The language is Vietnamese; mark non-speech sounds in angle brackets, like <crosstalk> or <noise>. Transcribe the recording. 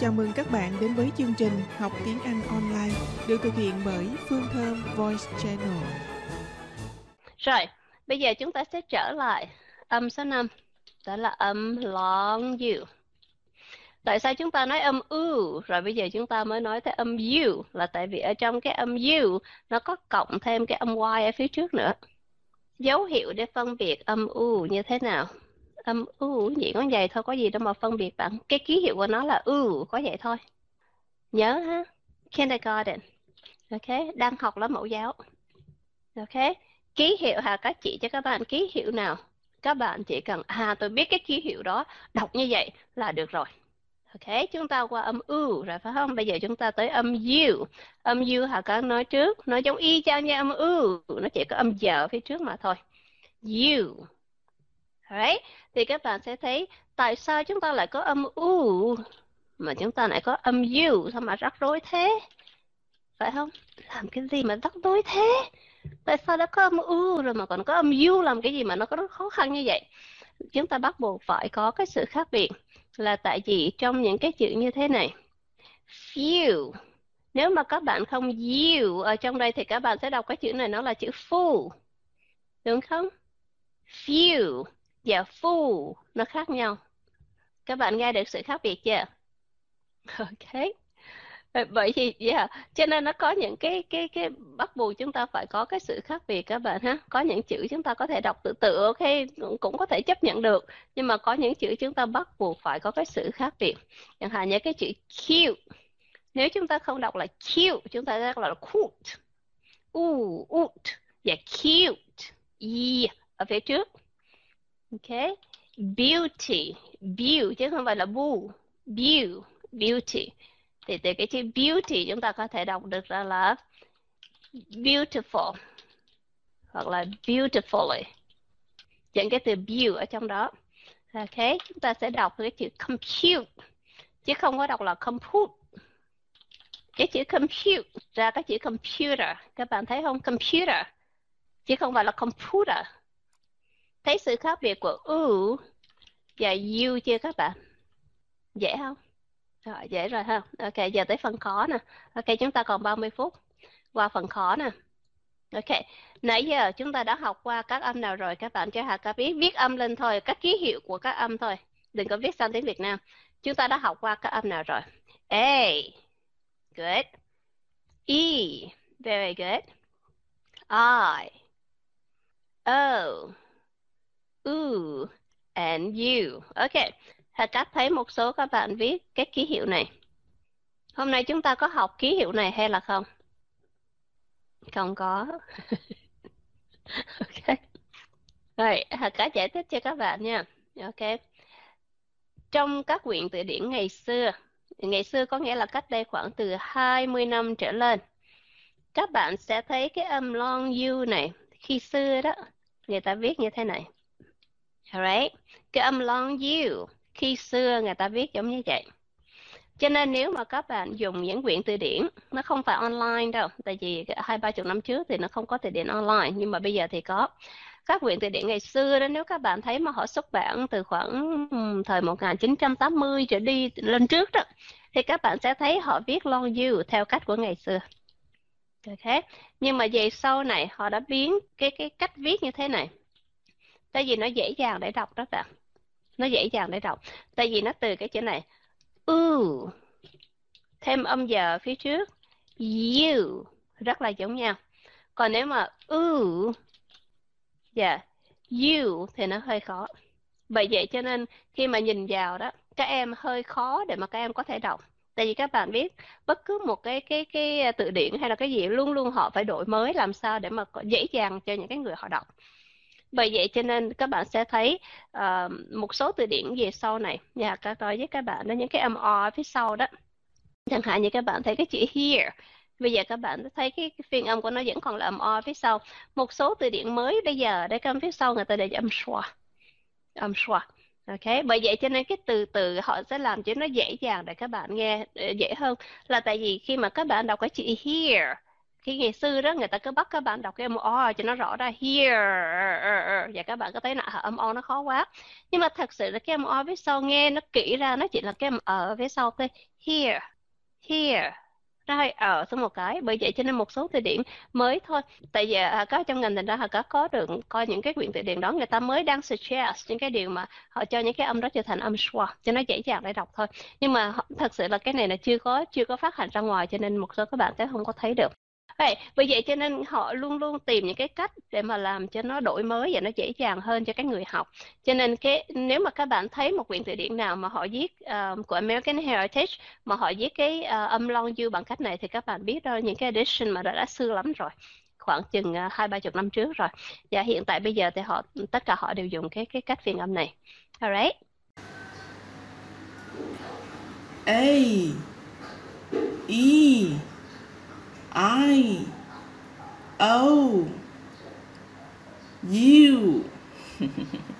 Chào mừng các bạn đến với chương trình Học tiếng Anh online được thực hiện bởi Phương Thơm Voice Channel. Rồi, bây giờ chúng ta sẽ trở lại âm số 5, đó là âm long U. Tại sao chúng ta nói âm U rồi bây giờ chúng ta mới nói tới âm U là tại vì ở trong cái âm U nó có cộng thêm cái âm Y ở phía trước nữa. Dấu hiệu để phân biệt âm U như thế nào? Âm u chỉ có vậy thôi, có gì đâu mà phân biệt bạn. Cái ký hiệu của nó là u có vậy thôi. Nhớ ha. Kindergarten. Ok, đang học lớp mẫu giáo. Ok, ký hiệu hà các chị cho các bạn ký hiệu nào? Các bạn chỉ cần à tôi biết cái ký hiệu đó, đọc như vậy là được rồi. Ok, chúng ta qua âm u rồi phải không? Bây giờ chúng ta tới âm u âm u hà các nói trước nó giống y chang như âm u nó chỉ có âm giờ phía trước mà thôi. U Right? Thì các bạn sẽ thấy tại sao chúng ta lại có âm U mà chúng ta lại có âm U sao mà rắc rối thế? Phải không? Làm cái gì mà rắc rối thế? Tại sao đã có âm U rồi mà còn có âm U làm cái gì mà nó có rất khó khăn như vậy? Chúng ta bắt buộc phải có cái sự khác biệt là tại vì trong những cái chữ như thế này, few, nếu mà các bạn không you ở trong đây thì các bạn sẽ đọc cái chữ này, nó là chữ full, đúng không few Dạ, và full nó khác nhau. Các bạn nghe được sự khác biệt chưa? Ok. Vậy thì yeah. cho nên nó có những cái cái cái bắt buộc chúng ta phải có cái sự khác biệt các bạn ha. Có những chữ chúng ta có thể đọc tự tự ok cũng có thể chấp nhận được, nhưng mà có những chữ chúng ta bắt buộc phải có cái sự khác biệt. Chẳng hạn như cái chữ cute. Nếu chúng ta không đọc là cute, chúng ta đọc là cute. U, ut, và cute. y ở phía trước Okay. Beauty, view chứ không phải là bu. view, beauty. Thì từ cái chữ beauty chúng ta có thể đọc được ra là beautiful hoặc là beautifully. Dẫn cái từ view ở trong đó. Ok, chúng ta sẽ đọc cái chữ compute chứ không có đọc là compute. Cái chữ compute ra cái chữ computer, các bạn thấy không? Computer chứ không phải là computer thấy sự khác biệt của u và u chưa các bạn? Dễ không? Rồi, dễ rồi ha. Ok, giờ tới phần khó nè. Ok, chúng ta còn 30 phút. Qua phần khó nè. Ok, nãy giờ chúng ta đã học qua các âm nào rồi các bạn? Cho hà các biết, viết âm lên thôi, các ký hiệu của các âm thôi. Đừng có viết sang tiếng Việt Nam. Chúng ta đã học qua các âm nào rồi? A, good. E very good. I, O U and you. Ok. Hà Cát thấy một số các bạn viết cái ký hiệu này. Hôm nay chúng ta có học ký hiệu này hay là không? Không có. <laughs> ok. Rồi, Hà Cát giải thích cho các bạn nha. Ok. Trong các quyển từ điển ngày xưa, ngày xưa có nghĩa là cách đây khoảng từ 20 năm trở lên, các bạn sẽ thấy cái âm long u này khi xưa đó người ta viết như thế này Alright. Cái âm long U khi xưa người ta viết giống như vậy. Cho nên nếu mà các bạn dùng những quyển từ điển, nó không phải online đâu, tại vì hai ba chục năm trước thì nó không có từ điển online, nhưng mà bây giờ thì có. Các quyển từ điển ngày xưa đó nếu các bạn thấy mà họ xuất bản từ khoảng thời 1980 trở đi lên trước đó, thì các bạn sẽ thấy họ viết long U theo cách của ngày xưa. Ok. Nhưng mà về sau này họ đã biến cái cái cách viết như thế này tại vì nó dễ dàng để đọc đó bạn. Nó dễ dàng để đọc. Tại vì nó từ cái chữ này u thêm âm giờ phía trước you rất là giống nhau. Còn nếu mà u yeah, you thì nó hơi khó. Bởi vậy cho nên khi mà nhìn vào đó các em hơi khó để mà các em có thể đọc. Tại vì các bạn biết bất cứ một cái cái cái à, từ điển hay là cái gì luôn luôn họ phải đổi mới làm sao để mà dễ dàng cho những cái người họ đọc bởi vậy cho nên các bạn sẽ thấy uh, một số từ điển về sau này. Nhà các nói với các bạn đó những cái âm o phía sau đó. Chẳng hạn như các bạn thấy cái chữ here. Bây giờ các bạn thấy cái, cái phiên âm của nó vẫn còn là âm o phía sau. Một số từ điển mới bây giờ đây các phía sau người ta để âm schwa âm schwa ok? Bởi vậy cho nên cái từ từ họ sẽ làm cho nó dễ dàng để các bạn nghe dễ hơn. Là tại vì khi mà các bạn đọc cái chữ here khi ngày xưa đó người ta cứ bắt các bạn đọc cái âm o cho nó rõ ra here er, er, er. và các bạn có thấy là âm o nó khó quá. Nhưng mà thật sự là cái âm o phía sau nghe nó kỹ ra nó chỉ là cái âm ở phía sau thôi. Here here. Ra hơi ở xuống một cái bởi vậy cho nên một số từ điển mới thôi. Tại vì à, có trong ngành thành ra họ có có được coi những cái quyển từ điển đó người ta mới đang suggest những cái điều mà họ cho những cái âm đó trở thành âm schwa cho nó dễ dàng để đọc thôi. Nhưng mà thật sự là cái này là chưa có chưa có phát hành ra ngoài cho nên một số các bạn sẽ không có thấy được. Vậy, vì vậy cho nên họ luôn luôn tìm những cái cách để mà làm cho nó đổi mới và nó dễ dàng hơn cho các người học. Cho nên cái nếu mà các bạn thấy một quyển từ điển nào mà họ viết uh, của American Heritage mà họ viết cái uh, âm long du bằng cách này thì các bạn biết đó những cái edition mà đã đã xưa lắm rồi khoảng chừng ờ, hai ba chục năm trước rồi. Và hiện tại bây giờ thì họ tất cả họ đều dùng cái cái cách phiên âm này. Alright. A E I O U <laughs>